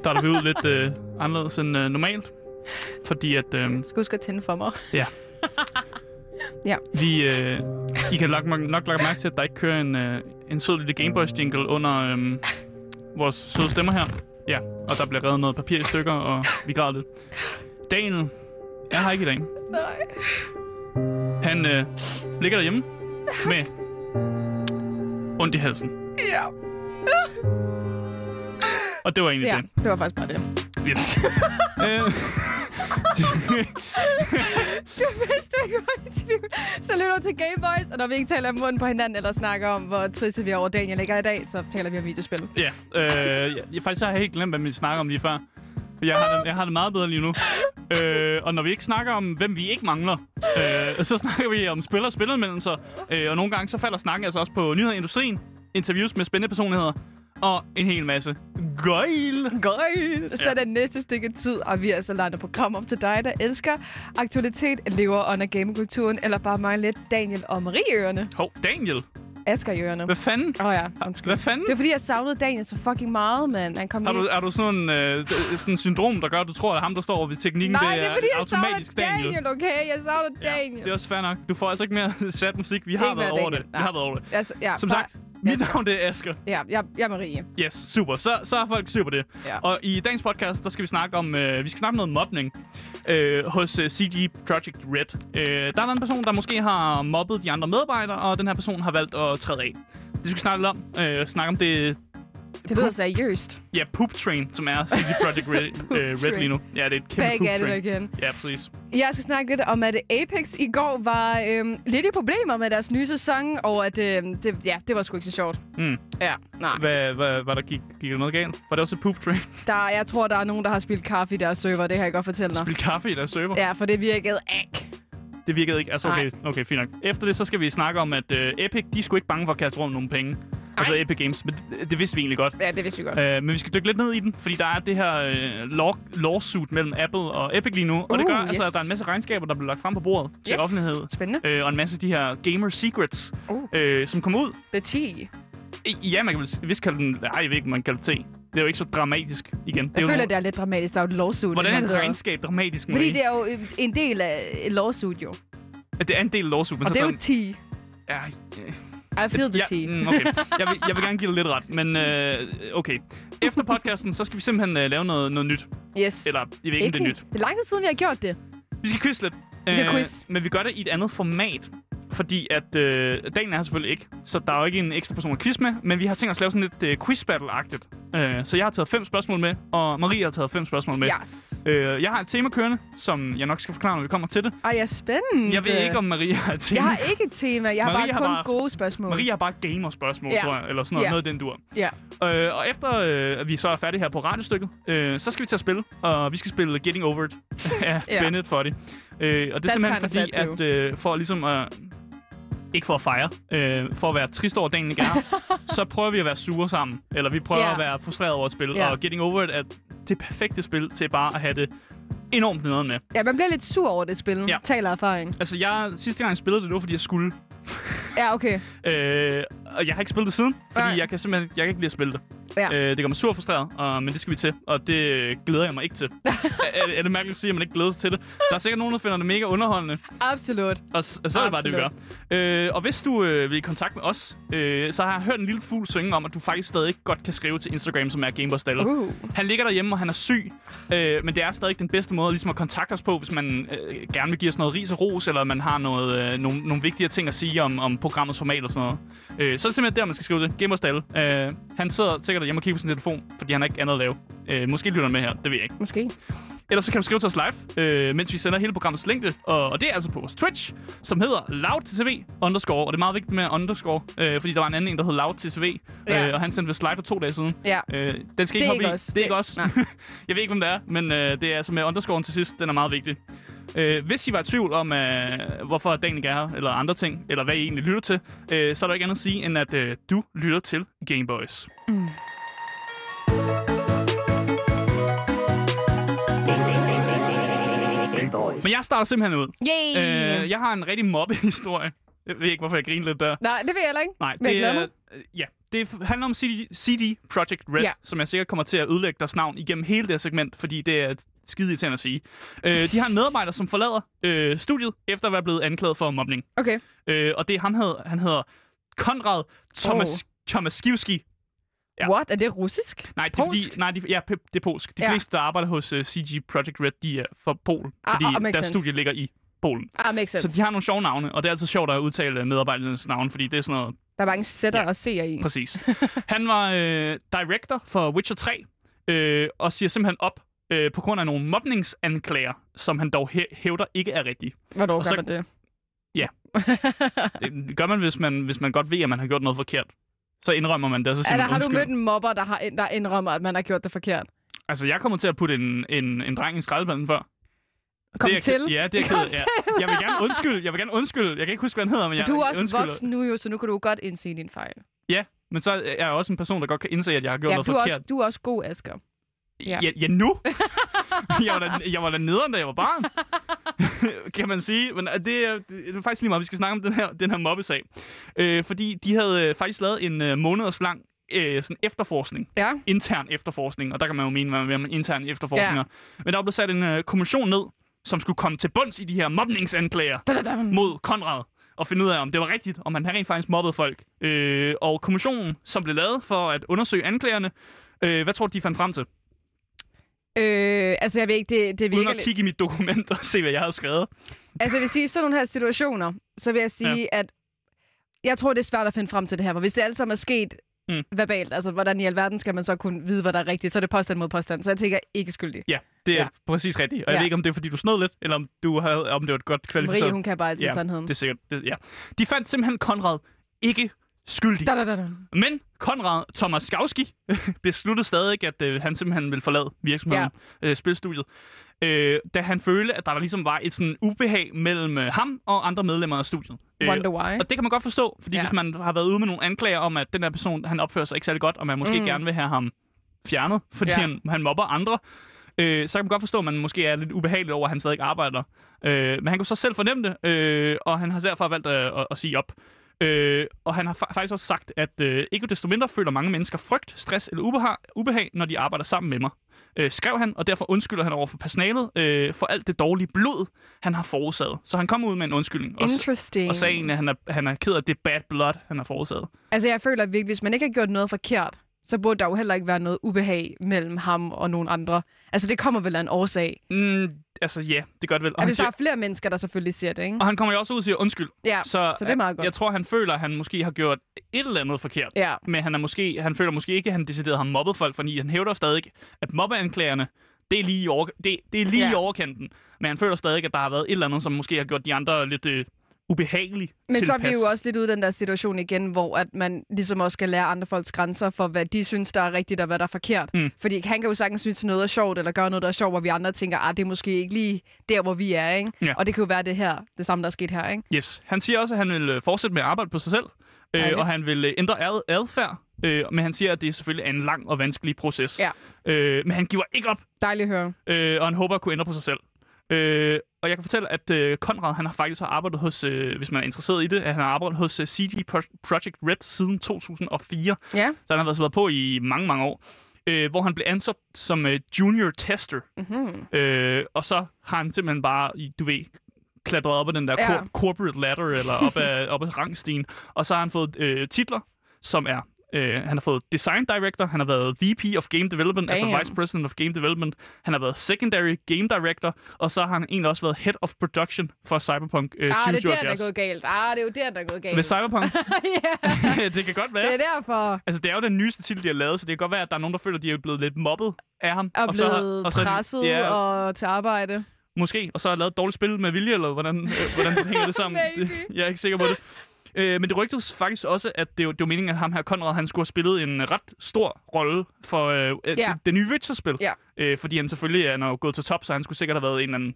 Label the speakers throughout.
Speaker 1: starter vi ud lidt øh, anderledes end øh, normalt. Fordi at, øh,
Speaker 2: Du skal huske at tænde for mig.
Speaker 1: ja,
Speaker 2: Ja.
Speaker 1: vi, øh, I kan nok, nok lage mærke til, at der ikke kører en, øh, en sød lille Gameboys jingle under øh, vores søde stemmer her. Ja, og der bliver revet noget papir i stykker, og vi græder lidt. Daniel er her ikke i dag.
Speaker 2: Nej.
Speaker 1: Han øh, ligger derhjemme med ondt i halsen.
Speaker 2: Ja.
Speaker 1: Og det var egentlig
Speaker 2: Ja,
Speaker 1: det.
Speaker 2: det var faktisk bare det.
Speaker 1: Yes. øh,
Speaker 2: Hvis du ikke var i tvivl, så lytter du til Gameboys, og når vi ikke taler om munden på hinanden, eller snakker om, hvor triste vi er over Daniel ligger i dag, så taler vi om videospil.
Speaker 1: ja, øh, jeg, jeg, faktisk har jeg helt glemt, hvad vi snakker om lige før. Jeg har, det, jeg har det meget bedre lige nu. Øh, og når vi ikke snakker om, hvem vi ikke mangler, øh, så snakker vi om spil og spilanmeldelser. Øh, og nogle gange så falder snakken altså også på nyheder i industrien, interviews med spændende personligheder, og en hel masse gøjl.
Speaker 2: Gøj! Så
Speaker 1: Ja.
Speaker 2: den næste stykke tid, og vi er altså landet program op til dig, der elsker aktualitet, lever under gamingkulturen, eller bare mangler lidt Daniel og Marie i ørerne.
Speaker 1: Hov, Daniel.
Speaker 2: Asger i ørerne.
Speaker 1: Hvad fanden?
Speaker 2: Åh oh, ja, undskyld.
Speaker 1: Hvad fanden?
Speaker 2: Det er fordi, jeg savnede Daniel så fucking meget, men han kom
Speaker 1: Har du, er du sådan en øh, sådan syndrom, der gør, at du tror, at ham, der står ved teknikken,
Speaker 2: Nej,
Speaker 1: det
Speaker 2: det er fordi, jeg
Speaker 1: automatisk Daniel?
Speaker 2: Daniel, okay? Jeg savner Daniel.
Speaker 1: Ja, det er også fair nok. Du får altså ikke mere sat musik. Vi har
Speaker 2: Ikke
Speaker 1: været over det.
Speaker 2: Daniel.
Speaker 1: Vi har været over det.
Speaker 2: Altså, ja,
Speaker 1: Som
Speaker 2: bare-
Speaker 1: sagt, mit navn det er Asger.
Speaker 2: Ja, jeg, jeg er Marie.
Speaker 1: Yes, super. Så, så har folk styr på det.
Speaker 2: Ja.
Speaker 1: Og i dagens podcast, der skal vi snakke om, øh, vi skal snakke om noget mobning øh, hos øh, CG Project Red. Øh, der er en person, der måske har mobbet de andre medarbejdere, og den her person har valgt at træde af. Det skal vi snakke lidt om. Øh, snakke om det,
Speaker 2: Det lyder seriøst.
Speaker 1: ja, Poop Train, som er CD Projekt Red, øh, Red
Speaker 2: Train.
Speaker 1: lige nu. Ja, det er et kæmpe
Speaker 2: Begge
Speaker 1: Poop
Speaker 2: det
Speaker 1: Train.
Speaker 2: igen.
Speaker 1: Ja, præcis.
Speaker 2: Jeg skal snakke lidt om, at Apex i går var øhm, lidt i problemer med deres nye sæson, og at øhm, det, ja, det var sgu ikke så sjovt.
Speaker 1: Mm.
Speaker 2: Ja, nej.
Speaker 1: Hvad, hvad, hvad der gik, gik der noget galt? Var det også et Poop Train?
Speaker 2: Der, jeg tror, der er nogen, der har spildt kaffe i deres server, det kan jeg godt fortælle dig.
Speaker 1: Spil kaffe i deres server?
Speaker 2: Ja, for det virkede ikke.
Speaker 1: Det virkede ikke. Altså, okay, okay, fint nok. Efter det, så skal vi snakke om, at uh, Epic, de sgu ikke bange for at kaste rundt nogle penge. Altså Epic Games, men det, det vidste vi egentlig godt.
Speaker 2: Ja, det vidste vi godt.
Speaker 1: Uh, men vi skal dykke lidt ned i den, fordi der er det her uh, law, lawsuit mellem Apple og Epic lige nu. Og det
Speaker 2: Uh,
Speaker 1: gør altså,
Speaker 2: yes.
Speaker 1: at der er en masse regnskaber, der bliver lagt frem på bordet til
Speaker 2: Yes.
Speaker 1: offentlighed.
Speaker 2: Spændende.
Speaker 1: Uh, og en masse af de her gamer secrets,
Speaker 2: Uh.
Speaker 1: uh, som kommer ud.
Speaker 2: The tea.
Speaker 1: Ja, man kan vist kalde den... Nej, jeg ved ikke, man kan kalde det. Det er jo ikke så dramatisk igen. Det
Speaker 2: Jeg
Speaker 1: jo
Speaker 2: føler,
Speaker 1: nogle-
Speaker 2: det er lidt dramatisk. Der er jo et lawsuit.
Speaker 1: Hvordan er et regnskab dramatisk?
Speaker 2: Fordi
Speaker 1: Marie?
Speaker 2: det er jo øh, en del af et lawsuit, jo.
Speaker 1: At det er en del af lawsuit, men
Speaker 2: Og
Speaker 1: så
Speaker 2: det er jo tea.
Speaker 1: Ja, øh,
Speaker 2: I feel the
Speaker 1: ja,
Speaker 2: tea.
Speaker 1: mm, okay. Jeg vil, jeg vil gerne give dig lidt ret, men øh, okay. Efter podcasten, så skal vi simpelthen øh, lave noget, noget nyt.
Speaker 2: Yes.
Speaker 1: Eller, jeg ved ikke, om det er nyt.
Speaker 2: Det er lang tid siden, vi har gjort det.
Speaker 1: Vi skal lidt.
Speaker 2: Vi skal quiz.
Speaker 1: Men vi gør det i et andet format. Fordi at øh, Daniel er her selvfølgelig ikke, så der er jo ikke en ekstra person at quiz med, men vi har tænkt os at lave sådan lidt øh, quiz battle-agtigt. Øh, så jeg har taget fem spørgsmål med, og Marie har taget fem spørgsmål med.
Speaker 2: Yes.
Speaker 1: Øh, jeg har et tema kørende, som jeg nok skal forklare, når vi kommer til det.
Speaker 2: Ej, jeg er spændt.
Speaker 1: Jeg ved ikke, om Marie har et tema.
Speaker 2: Jeg har ikke et tema. Jeg har
Speaker 1: Marie
Speaker 2: bare
Speaker 1: har
Speaker 2: kun
Speaker 1: bare-
Speaker 2: gode spørgsmål.
Speaker 1: Marie har bare gamer-spørgsmål,
Speaker 2: Ja.
Speaker 1: tror jeg, eller sådan noget,
Speaker 2: Ja.
Speaker 1: noget den dur.
Speaker 2: Ja.
Speaker 1: Øh, og efter øh, at vi så er færdige her på radiostykket, øh, så skal vi til at spille, og vi skal spille Getting Over It af
Speaker 2: Ja.
Speaker 1: Bennett for det. Øh, og det er
Speaker 2: That's
Speaker 1: simpelthen fordi, at øh, for ligesom at... Ikke for at fejre, øh, for at være trist over dagen er, så prøver vi at være sure sammen. Eller vi prøver
Speaker 2: Ja.
Speaker 1: at være frustreret over et spil.
Speaker 2: Ja.
Speaker 1: Og Getting Over It er det perfekte spil til bare at have det enormt nederen med.
Speaker 2: Ja, man bliver lidt sur over det spil.
Speaker 1: Ja.
Speaker 2: Taler erfaring.
Speaker 1: Altså, jeg, sidste gang jeg spillede det, det var, fordi jeg skulle.
Speaker 2: Ja, okay.
Speaker 1: Øh, og jeg har ikke spillet det siden, fordi
Speaker 2: Nej.
Speaker 1: jeg kan simpelthen jeg kan ikke lide at spille det.
Speaker 2: Ja.
Speaker 1: Øh, det gør mig sur og frustreret, og, men det skal vi til, og det glæder jeg mig ikke til. er, er, det mærkeligt at sige, at man ikke glæder sig til det? Der er sikkert nogen, der finder det mega underholdende,
Speaker 2: Absolut.
Speaker 1: og, og så er det bare det, vi gør. Øh, og hvis du øh, vil i kontakt med os, øh, så har jeg hørt en lille fugl synge om, at du faktisk stadig godt kan skrive til Instagram, som er Gameboystaller.
Speaker 2: Uh.
Speaker 1: Han ligger derhjemme, og han er syg, øh, men det er stadig den bedste måde ligesom at kontakte os på, hvis man øh, gerne vil give os noget ris og ros, eller man har noget, øh, nogle, nogle vigtige ting at sige om, om programmets format og sådan noget. Øh, så er det simpelthen der, man skal skrive det. Gamerstalle. Øh, han sidder sikkert hjemme og kigger på sin telefon, fordi han har ikke andet at lave. Øh, måske lytter han med her, det ved jeg ikke.
Speaker 2: Måske.
Speaker 1: Ellers så kan du skrive til os live, øh, mens vi sender hele programmets længde. Og, og det er altså på vores Twitch, som hedder loudtv underscore. Og det er meget vigtigt med underscore, øh, fordi der var en anden en, der hed loudtv.
Speaker 2: Ja.
Speaker 1: Øh, og han sendte vist live for to dage siden.
Speaker 2: Ja.
Speaker 1: Øh, den skal
Speaker 2: Det
Speaker 1: ikke hoppe i. Det er ikke os. jeg ved ikke, hvem det er, men øh, det er altså med underscoren til sidst. Den er meget vigtig. Øh, hvis I var i tvivl om, øh, hvorfor dagen ikke er her, eller andre ting, eller hvad I egentlig lytter til, øh, så er der ikke andet at sige, end at øh, du lytter til Gameboys.
Speaker 2: Mm.
Speaker 1: Men jeg starter simpelthen ud.
Speaker 2: Yay!
Speaker 1: Øh, jeg har en rigtig mobbehistorie. Jeg ved ikke, hvorfor jeg griner lidt der.
Speaker 2: Nej, det ved jeg heller ikke.
Speaker 1: Nej,
Speaker 2: jeg
Speaker 1: det er, øh, ja, det handler om CD, CD Projekt Red,
Speaker 2: Ja.
Speaker 1: som jeg sikkert kommer til at ødelægge deres navn igennem hele det segment, fordi det er skide irriterende at sige. Øh, de har en medarbejder, som forlader øh, studiet, efter at være blevet anklaget for mobning.
Speaker 2: Okay.
Speaker 1: Øh, og det er ham, hedder, han hedder Konrad Tomas, oh. Tomaskiwski. Ja.
Speaker 2: What? Er det russisk?
Speaker 1: Nej, det er
Speaker 2: Polsk?
Speaker 1: fordi, nej, de, ja, det er polsk. De
Speaker 2: Ja.
Speaker 1: fleste, der arbejder hos uh, CG Projekt Red, de er fra Polen,
Speaker 2: Ah,
Speaker 1: fordi
Speaker 2: ah,
Speaker 1: deres
Speaker 2: sense.
Speaker 1: studie ligger i Polen.
Speaker 2: Ah, makes sense.
Speaker 1: Så de har nogle sjove navne, og det er altid sjovt at udtale medarbejdernes navne, fordi det er sådan noget
Speaker 2: Der er mange sætter
Speaker 1: Ja.
Speaker 2: og seere i.
Speaker 1: Præcis. Han var øh, director for Witcher 3, øh, og siger simpelthen op øh, på grund af nogle mobningsanklager, som han dog hæ- hævder ikke er rigtige.
Speaker 2: Hvornår
Speaker 1: Og
Speaker 2: gør
Speaker 1: så-
Speaker 2: man det?
Speaker 1: Ja. Det gør man, hvis man, hvis man godt ved, at man har gjort noget forkert. Så indrømmer man det, og så siger
Speaker 2: Er der,
Speaker 1: man
Speaker 2: har du mødt en mobber, der, har, der indrømmer, at man har gjort det forkert?
Speaker 1: Altså, jeg kommer til at putte en, en, en dreng i skraldespanden før.
Speaker 2: Kom
Speaker 1: det er,
Speaker 2: til.
Speaker 1: Ja, det er
Speaker 2: Kom
Speaker 1: ked, ja. Jeg vil gerne undskylde. Jeg vil gerne undskylde. Jeg kan ikke huske, hvad han hedder, men jeg
Speaker 2: du er også
Speaker 1: undskylder.
Speaker 2: voksen nu jo, så nu kan du godt indse din fejl.
Speaker 1: Ja, men så er jeg også en person, der godt kan indse, at jeg har gjort
Speaker 2: Ja,
Speaker 1: noget
Speaker 2: du er,
Speaker 1: forkert.
Speaker 2: også, du er også god, Asger.
Speaker 1: Ja,
Speaker 2: Ja.
Speaker 1: ja nu? jeg, var da, jeg var da nederen, da jeg var barn. kan man sige. Men øh, det er, det er faktisk lige meget, vi skal snakke om den her, den her mobbesag. Øh, fordi de havde øh, faktisk lavet en øh, måneders lang øh, sådan efterforskning.
Speaker 2: Ja.
Speaker 1: Intern efterforskning. Og der kan man jo mene, hvad man vil med intern efterforskninger. Men der blev sat en øh, kommission ned, som skulle komme til bunds i de her mobningsanklager
Speaker 2: Da-da-da.
Speaker 1: mod Konrad og finde ud af, om det var rigtigt, om han rent faktisk mobbede folk. Øh, og kommissionen, som blev lavet for at undersøge anklagerne, øh, hvad tror du, de fandt frem til?
Speaker 2: Øh, altså, jeg ved ikke, det, det
Speaker 1: Uden
Speaker 2: virker
Speaker 1: at
Speaker 2: lidt...
Speaker 1: kigge i mit dokument og se, hvad jeg havde skrevet.
Speaker 2: Altså, jeg vil sige, sådan nogle her situationer, så vil jeg sige, ja. at jeg tror, det er svært at finde frem til det her. For hvis det alt sammen er sket
Speaker 1: Mm.
Speaker 2: verbalt, altså hvordan i alverden skal man så kunne vide, hvad der er rigtigt, så er det påstand mod påstand. Så jeg tænker, ikke skyldig.
Speaker 1: Ja, det er ja. Præcis rigtigt. Og jeg
Speaker 2: Ja.
Speaker 1: ved ikke, om det er, fordi du snød lidt, eller om, du havde, om det var et godt kvalificeret...
Speaker 2: Marie, hun kan bare altid
Speaker 1: ja,
Speaker 2: sandheden.
Speaker 1: det er sikkert. Det, ja. De fandt simpelthen Konrad ikke skyldig.
Speaker 2: Da, da, da, da.
Speaker 1: Men Konrad Thomas Skavski besluttede stadig, at øh, han simpelthen ville forlade virksomheden, ja. øh, spilstudiet, øh, da han følte, at der ligesom var et sådan ubehag mellem øh, ham og andre medlemmer af studiet. Øh,
Speaker 2: Wonder why.
Speaker 1: og det kan man godt forstå, fordi ja. Hvis man har været ude med nogle anklager om, at den der person, han opfører sig ikke særlig godt, og man måske mm. Gerne vil have ham fjernet, fordi ja. Han, han mobber andre, øh, så kan man godt forstå, at man måske er lidt ubehagelig over, at han stadig arbejder. Øh, men han kunne så selv fornemme det, øh, og han har derfor valgt at, at, at sige op. Øh, og han har fa- faktisk også sagt, at øh, ikke desto mindre føler mange mennesker frygt, stress eller ubehag, ubehag når de arbejder sammen med mig. Øh, skrev han, og derfor undskylder han over for personalet øh, for alt det dårlige blod, han har forårsaget. Så han kom ud med en undskyldning. Og,
Speaker 2: Interesting.
Speaker 1: og sagde egentlig, at han er, han er ked af det bad blood, han har forårsaget.
Speaker 2: Altså, jeg føler virkelig, hvis man ikke har gjort noget forkert, så burde der jo heller ikke være noget ubehag mellem ham og nogle andre. Altså, det kommer vel af en årsag.
Speaker 1: Mm, altså ja, det gør det vel. Og han,
Speaker 2: hvis der
Speaker 1: siger,
Speaker 2: er flere mennesker, der selvfølgelig siger det, ikke?
Speaker 1: og han kommer jo også ud og siger undskyld.
Speaker 2: Ja,
Speaker 1: Så,
Speaker 2: så det er meget godt.
Speaker 1: Jeg tror, han føler, at han måske har gjort et eller andet forkert.
Speaker 2: Ja.
Speaker 1: Men han, er måske, han føler måske ikke, at han decideret har mobbet folk, fordi han hævder stadig, at mobbeanklagerne, det er lige, i, over, det, det er lige
Speaker 2: Ja.
Speaker 1: i overkanten. Men han føler stadig, at der har været et eller andet, som måske har gjort de andre lidt øh, ubehagelige
Speaker 2: Men så er vi
Speaker 1: tilpas.
Speaker 2: jo også lidt ude i den der situation igen, hvor at man ligesom også skal lære andre folks grænser for, hvad de synes, der er rigtigt og hvad der er forkert.
Speaker 1: Mm.
Speaker 2: Fordi han kan jo sagtens synes, noget er sjovt, eller gøre noget, der er sjovt, hvor vi andre tænker, at det er måske ikke lige der, hvor vi er. Ikke?
Speaker 1: Ja.
Speaker 2: Og det kan jo være det her, det samme, der er sket her. Ikke?
Speaker 1: Yes. Han siger også, at han vil øh, fortsætte med at arbejde på sig selv, øh, og han vil øh, ændre ad- adfærd, øh, men han siger, at det selvfølgelig er en lang og vanskelig proces.
Speaker 2: Ja.
Speaker 1: Øh, men han giver ikke op,
Speaker 2: Dejligt at høre.
Speaker 1: øh, og han håber at kunne ændre på sig selv. Øh, og jeg kan fortælle, at øh, Konrad han har faktisk har arbejdet hos, øh, hvis man er interesseret i det, at han har arbejdet hos øh, CD Pro- Project Red siden 2004.
Speaker 2: Ja.
Speaker 1: Så han har været, været på i mange, mange år. Øh, hvor han blev ansat som øh, junior tester.
Speaker 2: Mm-hmm.
Speaker 1: Øh, og så har han simpelthen bare, i- du ved, klatret op ad den der
Speaker 2: Ja.
Speaker 1: cor- corporate ladder, eller op ad, op ad rangstigen. Og så har han fået øh, titler, som er, øh, han har fået Design Director, han har været VP of Game Development, altså
Speaker 2: Damn.
Speaker 1: Vice President of Game Development. Han har været Secondary Game Director, og så har han egentlig også været Head of Production for Cyberpunk øh,
Speaker 2: Ah, det er der, der er
Speaker 1: 2077.
Speaker 2: gået galt. Ah, det er jo der, der er gået galt.
Speaker 1: Med Cyberpunk? det kan godt være.
Speaker 2: det er derfor.
Speaker 1: Altså, det er jo den nyeste titel, de har lavet, så det kan godt være, at der er nogen, der føler, at de er blevet lidt mobbet af ham.
Speaker 2: Og
Speaker 1: så har-
Speaker 2: blevet
Speaker 1: og så er de-
Speaker 2: presset
Speaker 1: ja,
Speaker 2: og til arbejde.
Speaker 1: Måske, og så har lavet et dårligt spil med vilje, eller hvordan, øh, hvordan det hænger det sammen. Det, jeg er ikke sikker på det. Øh, men det rygtes faktisk også, at det, var- det var meningen, at ham her, Conrad, han skulle have spillet en ret stor rolle for øh,
Speaker 2: Ja.
Speaker 1: det, det nye Witcher-spil.
Speaker 2: Ja.
Speaker 1: Øh, fordi han selvfølgelig er når gået til top, så han skulle sikkert have været en eller anden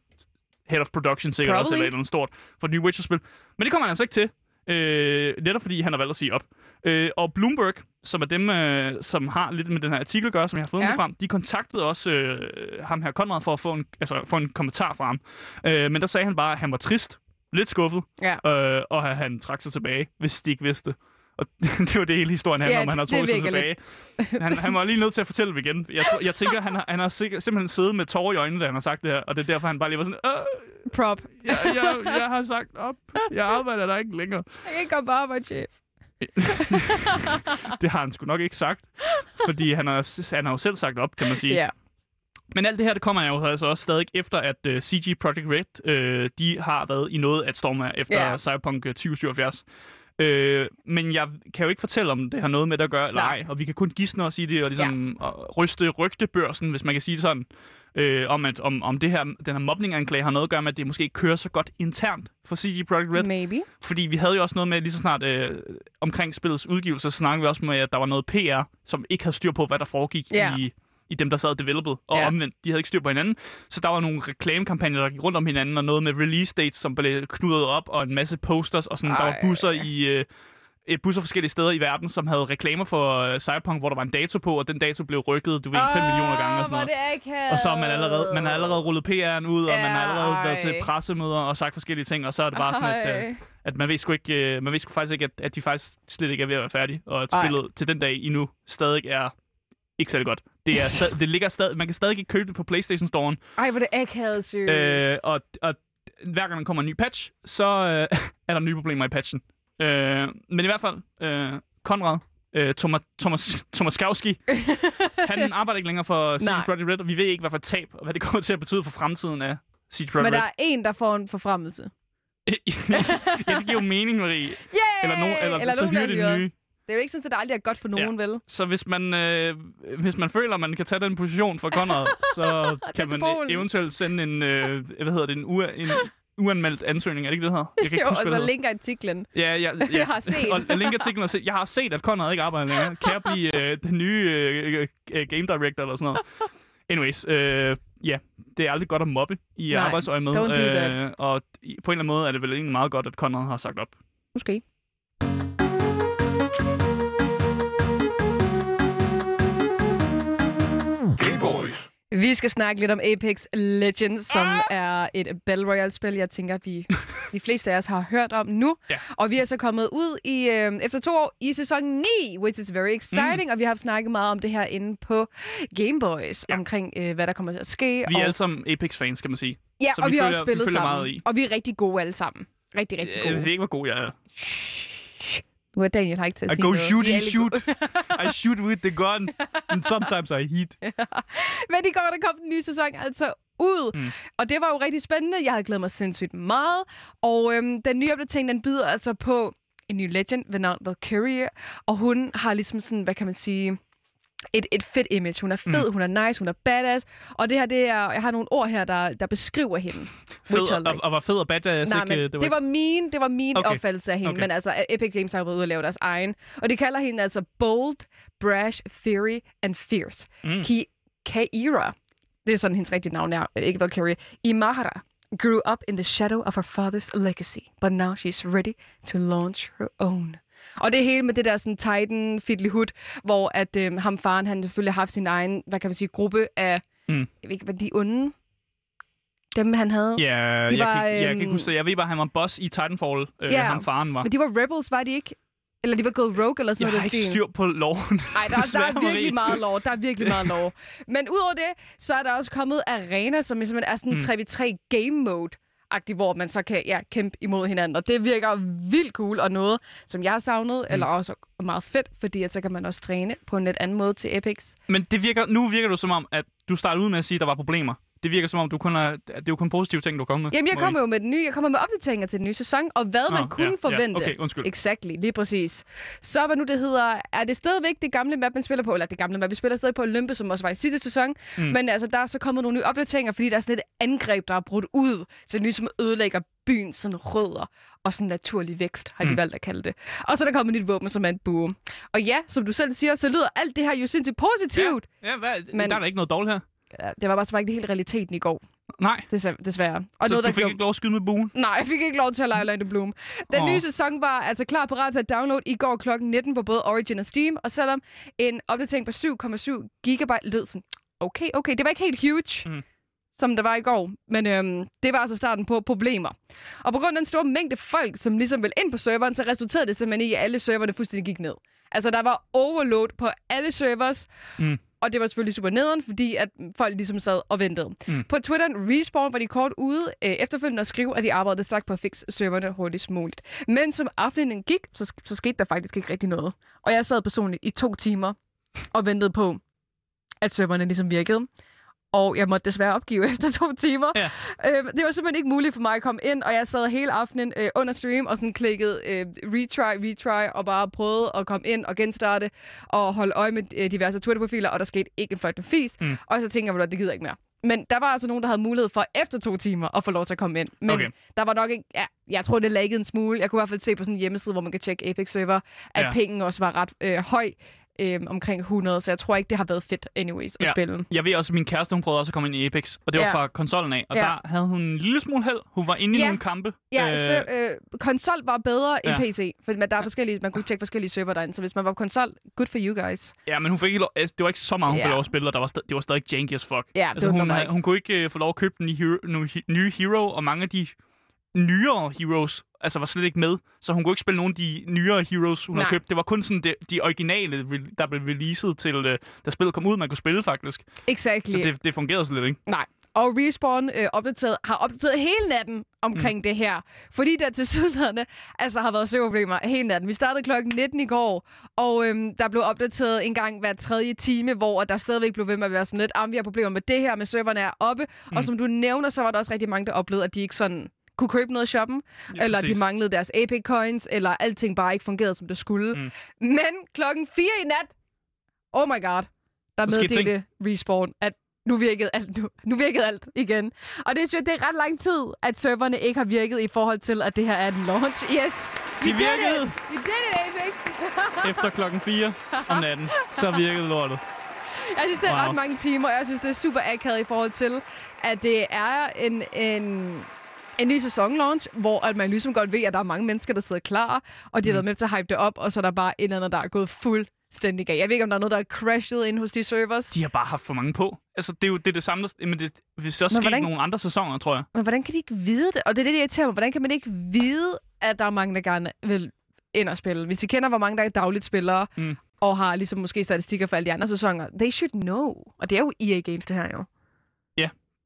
Speaker 1: head of production, sikkert også,
Speaker 2: Probably.
Speaker 1: eller et eller andet stort for det nye Witcher-spil. Men det kommer han altså ikke til, øh, netop fordi han har valgt at sige op. Øh, og Bloomberg som er dem, øh, som har lidt med den her artikel at gøre, som jeg har fået
Speaker 2: Ja.
Speaker 1: ja. frem, de kontaktede også øh, ham her Conrad for at få en, altså, få en kommentar fra ham. Øh, men der sagde han bare, at han var trist, lidt skuffet,
Speaker 2: Ja.
Speaker 1: øh, og at han trak sig tilbage, hvis de ikke vidste. Og det var det hele historien handler
Speaker 2: Ja,
Speaker 1: om, han har trukket sig tilbage. Han, han var lige nødt til at fortælle det igen. Jeg, jeg tænker, han har, han har sikkert, simpelthen siddet med tårer i øjnene, da han har sagt det her, og det er derfor, han bare lige var sådan, øh,
Speaker 2: Prop.
Speaker 1: jeg, jeg, jeg har sagt op. Jeg arbejder der ikke længere.
Speaker 2: Jeg kan ikke på arbejde, chef.
Speaker 1: Det har han sgu nok ikke sagt, fordi han har, han har jo selv sagt op, kan man sige.
Speaker 2: Ja.
Speaker 1: Men alt det her, det kommer jo altså også stadig efter, at uh, CG Projekt Red, uh, de har været i noget at storme efter
Speaker 2: Ja.
Speaker 1: Cyberpunk øh, 2077. Øh, men jeg kan jo ikke fortælle, om det har noget med det at gøre eller ej. Og vi kan kun gisne og sige det, og ligesom ja. ryste rygtebørsen, hvis man kan sige det sådan, øh, om, at, om, om det her, den her mobninganklage har noget at gøre med, at det måske ikke kører så godt internt for CG Projekt Red.
Speaker 2: Maybe.
Speaker 1: Fordi vi havde jo også noget med, lige så snart øh, omkring spillets udgivelse, så snakkede vi også med, at der var noget PR, som ikke havde styr på, hvad der foregik
Speaker 2: Ja.
Speaker 1: i, i dem, der sad og developed. Og
Speaker 2: Ja.
Speaker 1: omvendt, de havde ikke styr på hinanden. Så der var nogle reklamekampagner, der gik rundt om hinanden, og noget med release dates, som blev knudret op, og en masse posters, og sådan, der var
Speaker 2: Ej.
Speaker 1: busser i... Øh, øh, busser forskellige steder i verden, som havde reklamer for øh, Cyberpunk, hvor der var en dato på, og den dato blev rykket, du ved, 5 millioner gange og sådan noget.
Speaker 2: Det.
Speaker 1: Og så har man allerede, man har allerede rullet PR'en ud, og
Speaker 2: Ja,
Speaker 1: man har allerede været til
Speaker 2: ej.
Speaker 1: pressemøder og sagt forskellige ting, og så er det bare sådan, at, øh,
Speaker 2: Ej.
Speaker 1: at man ved sgu ikke, øh, man ved sgu faktisk ikke, at, at de faktisk slet ikke er ved at være færdige, og at
Speaker 2: Ej.
Speaker 1: spillet til den dag endnu stadig er ikke særlig godt. Det, er stad, det ligger stadig, man kan stadig ikke købe det på PlayStation Store'en,
Speaker 2: Ej, hvor det akavet, seriøst.
Speaker 1: øh, og, og hver gang der kommer en ny patch, så øh, er der nye problemer i patchen. Øh, men i hvert fald, øh, Konrad, øh, Thomas, Thomas, Tomaskowski, han arbejder ikke længere for CD
Speaker 2: Nej.
Speaker 1: Projekt Red, og vi ved ikke, hvad for tab, og hvad det kommer til at betyde for fremtiden af CD Projekt
Speaker 2: Men der
Speaker 1: Red.
Speaker 2: er en, der får en forfremmelse.
Speaker 1: ja, det giver jo mening, Marie.
Speaker 2: Yay!
Speaker 1: Eller, no, eller, eller så
Speaker 2: nogen,
Speaker 1: hyrer
Speaker 2: hyrer.
Speaker 1: nye.
Speaker 2: Det er jo ikke sådan, at det aldrig er godt for nogen, vel?
Speaker 1: Så hvis man, øh, hvis man føler, at man kan tage den position for Conrad, så kan man
Speaker 2: Polen.
Speaker 1: eventuelt sende en, øh, hvad hedder det, en, u- en uanmeldt ansøgning. Er det ikke det, det hedder? Jeg kan ikke
Speaker 2: Jo,
Speaker 1: huske,
Speaker 2: og så linker artiklen.
Speaker 1: Ja, ja, ja.
Speaker 2: Jeg har set.
Speaker 1: og linker artiklen og se, jeg har set, at Conrad ikke arbejder længere. Kan jeg blive øh, den nye øh, øh, game director eller sådan noget? Anyways, øh, ja, det er aldrig godt at mobbe i
Speaker 2: Nej,
Speaker 1: arbejdsøje med. Øh, og på en eller anden måde er det vel egentlig meget godt, at Conrad har sagt op.
Speaker 2: Måske. Vi skal snakke lidt om Apex Legends, som
Speaker 1: Ah!
Speaker 2: er et Battle Royale-spil, jeg tænker, vi de fleste af os har hørt om nu.
Speaker 1: Ja.
Speaker 2: Og vi er så kommet ud i øh, efter to år i sæson 9, which is very exciting. Mm. Og vi har snakket meget om det her inde på Game Boys,
Speaker 1: Ja.
Speaker 2: omkring øh, hvad der kommer til at ske.
Speaker 1: Vi er
Speaker 2: og,
Speaker 1: alle sammen Apex-fans, kan man sige.
Speaker 2: ja,
Speaker 1: så
Speaker 2: og
Speaker 1: vi
Speaker 2: vi har
Speaker 1: følger-
Speaker 2: også
Speaker 1: vi
Speaker 2: spillet
Speaker 1: følger
Speaker 2: sammen.
Speaker 1: meget i.
Speaker 2: Og vi er rigtig gode alle sammen. Rigtig, rigtig
Speaker 1: Jeg
Speaker 2: gode.
Speaker 1: ved ikke, hvor god jeg er.
Speaker 2: Nu er Daniel her ikke til at
Speaker 1: I
Speaker 2: sige
Speaker 1: go
Speaker 2: noget.
Speaker 1: shoot
Speaker 2: Vi
Speaker 1: and
Speaker 2: alle
Speaker 1: shoot. I shoot with the gun. And sometimes I hit.
Speaker 2: Men i går, der kom den nye sæson altså ud.
Speaker 1: Mm.
Speaker 2: Og det var jo rigtig spændende. Jeg havde glædet mig sindssygt meget. Og øhm, den nye opdatering, den byder altså på en ny legend ved navn Valkyrie. Og hun har ligesom sådan, hvad kan man sige... Et, et fedt image. Hun er fed, mm. hun er nice, hun er badass. Og det her, det er... Jeg har nogle ord her, der, der beskriver hende.
Speaker 1: Fed og,
Speaker 2: like.
Speaker 1: og, og var fed og badass,
Speaker 2: Nej,
Speaker 1: ikke?
Speaker 2: men det, var min, det var min
Speaker 1: Okay.
Speaker 2: opfattelse af hende.
Speaker 1: Okay.
Speaker 2: Men altså, Epic Games har været ude at lave deres egen. Og de kalder hende altså Bold, Brash, Fury and Fierce.
Speaker 1: Mm.
Speaker 2: Ki Kaira, det er sådan hendes rigtige navn er, ikke Valkyrie, Imahara grew up in the shadow of her father's legacy, but now she's ready to launch her own. Og det hele med det der sådan Titan fiddly hood, hvor at øhm, ham faren, han selvfølgelig har haft sin egen, hvad kan man sige, gruppe af,
Speaker 1: Mm.
Speaker 2: jeg ved ikke, hvad de onde, dem han havde.
Speaker 1: Ja, jeg,
Speaker 2: Vi
Speaker 1: kan,
Speaker 2: var,
Speaker 1: ikke- jeg kan ikke
Speaker 2: øhm,
Speaker 1: huske det. Jeg ved bare, at han var boss i Titanfall. Øh,
Speaker 2: Ja,
Speaker 1: ham faren var.
Speaker 2: Men de var rebels, var de ikke? Eller de var gået rogue eller sådan
Speaker 1: Jeg har
Speaker 2: noget. i den
Speaker 1: ikke
Speaker 2: stil.
Speaker 1: styr på loven.
Speaker 2: Nej, der, der er virkelig meget lov. Der er virkelig meget lov. Men udover det, så er der også kommet arena, som simpelthen er sådan en
Speaker 1: Mm.
Speaker 2: 3v3 game mode hvor man så kan ja, kæmpe imod hinanden. Og det virker vildt cool, og noget, som jeg har savnet, mm. eller også meget fedt, fordi at så kan man også træne på en lidt anden måde til Epics.
Speaker 1: Men det virker, nu virker du som om, at du startede ud med at sige, at der var problemer. Det virker som om, du kun er, det er jo kun positive ting, du kommer med.
Speaker 2: Jamen, jeg kommer jo med den nye, jeg kommer med opdateringer til den nye sæson, og hvad
Speaker 1: Nå,
Speaker 2: man kunne
Speaker 1: ja,
Speaker 2: forvente.
Speaker 1: Ja, okay, undskyld.
Speaker 2: Exactly, lige præcis. Så hvad nu det hedder, er det stadigvæk det gamle map, man spiller på, eller det gamle map, vi spiller stadig på Olympus, som også var i sidste sæson,
Speaker 1: Mm.
Speaker 2: men altså, der er så kommet nogle nye opdateringer, fordi der er sådan et angreb, der er brudt ud, så det nye, som ødelægger byens sådan rødder og sådan naturlig vækst, har de
Speaker 1: Mm.
Speaker 2: valgt at kalde det. Og så er der kommet et nyt våben, som er en bue. Og ja, som du selv siger, så lyder alt det her jo sindssygt positivt.
Speaker 1: Ja, hvad,
Speaker 2: Men-
Speaker 1: der er da ikke noget dårligt her.
Speaker 2: Det var bare så bare ikke hele realiteten i går.
Speaker 1: Nej,
Speaker 2: desværre. desværre. Og
Speaker 1: så
Speaker 2: noget,
Speaker 1: du
Speaker 2: der
Speaker 1: fik ikke lov at skyde med buen?
Speaker 2: Nej, jeg fik ikke lov til at lege Orlando Bloom. Den
Speaker 1: Åh.
Speaker 2: nye sæson var altså klar parat til at downloade i går kl. 19 på både Origin og Steam, og selvom en opdatering på 7,7 gigabyte lød sådan, okay, okay, det var ikke helt huge, mm. som der var i går, men øhm, det var altså starten på problemer. Og på grund af den store mængde folk, som ligesom ville ind på serveren, så resulterede det simpelthen i, at alle serverne fuldstændig gik ned. Altså, der var overload på alle servers,
Speaker 1: Mm.
Speaker 2: Og det var selvfølgelig super nederen, fordi at folk ligesom sad og ventede.
Speaker 1: Mm.
Speaker 2: På Twitter, Respawn var de kort ude øh, efterfølgende at skrive, at de arbejdede stærkt på at fikse serverne hurtigst muligt. Men som aftenen gik, så, så skete der faktisk ikke rigtig noget. Og jeg sad personligt i to timer og ventede på, at serverne ligesom virkede. Og jeg måtte desværre opgive efter to timer.
Speaker 1: Ja.
Speaker 2: Øh, det var simpelthen ikke muligt for mig at komme ind, og jeg sad hele aftenen øh, under stream og sådan klikkede øh, retry, retry, og bare prøvede at komme ind og genstarte og holde øje med øh, diverse Twitter-profiler, og der skete ikke en fløjt fis.
Speaker 1: Mm.
Speaker 2: Og så tænker jeg, at det gider ikke mere. Men der var altså nogen, der havde mulighed for efter to timer at få lov til at komme ind. Men
Speaker 1: Okay.
Speaker 2: der var nok ikke... Ja, jeg tror, det laggede en smule. Jeg kunne i hvert fald se på sådan en hjemmeside, hvor man kan tjekke Apex Server, at
Speaker 1: ja.
Speaker 2: pingen også var ret øh, høj. Øh, omkring 100, så jeg tror ikke, det har været fedt anyways at
Speaker 1: Ja.
Speaker 2: spille.
Speaker 1: Jeg ved også, at min kæreste hun prøvede også at komme ind i Apex, og det var
Speaker 2: Ja.
Speaker 1: fra konsollen af. Og
Speaker 2: Ja.
Speaker 1: der havde hun en lille smule held. Hun var inde i
Speaker 2: Ja.
Speaker 1: nogle kampe.
Speaker 2: Ja,
Speaker 1: Øh,
Speaker 2: så, øh, konsol var bedre end
Speaker 1: Ja.
Speaker 2: PC, for man, der er forskellige, man kunne tjekke forskellige server derinde, så hvis man var på konsol, good for you guys.
Speaker 1: Ja, men hun fik ikke lov, altså, det var ikke så meget, hun
Speaker 2: Ja.
Speaker 1: fik lov at spille, og der var det var stadig janky as fuck.
Speaker 2: Ja,
Speaker 1: altså,
Speaker 2: var
Speaker 1: hun, havde, hun kunne ikke øh, få lov at købe den i hero, nye hero, og mange af de nyere heroes altså var slet ikke med, så hun kunne ikke spille nogen af de nyere heroes, hun
Speaker 2: Nej.
Speaker 1: havde købt. Det var kun sådan de, de originale, der blev releaset til, øh, da spillet kom ud, man kunne spille faktisk.
Speaker 2: Exactly.
Speaker 1: Så det, det fungerede slet ikke.
Speaker 2: Nej. Og Respawn øh, opdateret, har opdateret hele natten omkring mm. det her. Fordi der til sydlandene altså har været serverproblemer hele natten. Vi startede klokken 19 i går, og øhm, der blev opdateret en gang hver tredje time, hvor der stadigvæk blev ved med at være sådan lidt, ah, vi har problemer med det her, med serverne er oppe. Mm. Og som du nævner, så var der også rigtig mange, der oplevede, at de ikke sådan kunne købe noget i shoppen,
Speaker 1: Ja,
Speaker 2: eller
Speaker 1: præcis.
Speaker 2: de manglede deres Epic Coins, eller alting bare ikke fungerede, som det skulle.
Speaker 1: Mm.
Speaker 2: Men klokken 4 i nat, oh my god, der meddelte Respawn, at nu virkede alt, nu, nu virkede alt igen. Og det synes jeg, det er ret lang tid, at serverne ikke har virket i forhold til, at det her er en launch. Yes,
Speaker 1: De
Speaker 2: we did
Speaker 1: virkede.
Speaker 2: it! We did it, Apex!
Speaker 1: Efter klokken 4 om natten, så virkede lortet.
Speaker 2: Jeg synes, det er
Speaker 1: Wow.
Speaker 2: ret mange timer, og jeg synes, det er super akavet i forhold til, at det er en, en, en ny sæsonlaunch, hvor at man ligesom godt ved, at der er mange mennesker, der sidder klar, og de har
Speaker 1: Mm.
Speaker 2: været med til at hype det op, og så er der bare et eller andet, der er gået fuldstændig galt. Jeg ved ikke, om der er noget, der er crashed ind hos de servers.
Speaker 1: De har bare haft for mange på. Altså, det er jo det, er det samme, der, men det,
Speaker 2: Men
Speaker 1: sker i
Speaker 2: hvordan-
Speaker 1: nogle andre sæsoner, tror jeg.
Speaker 2: Men hvordan kan de ikke vide det? Og det er det, der irriterer mig. Hvordan kan man ikke vide, at der er mange, der gerne vil ind og spille? Hvis de kender, hvor mange der er dagligt spillere,
Speaker 1: Mm.
Speaker 2: og har ligesom måske statistikker for alle de andre sæsoner, they should know. Og det er jo EA Games, det her jo.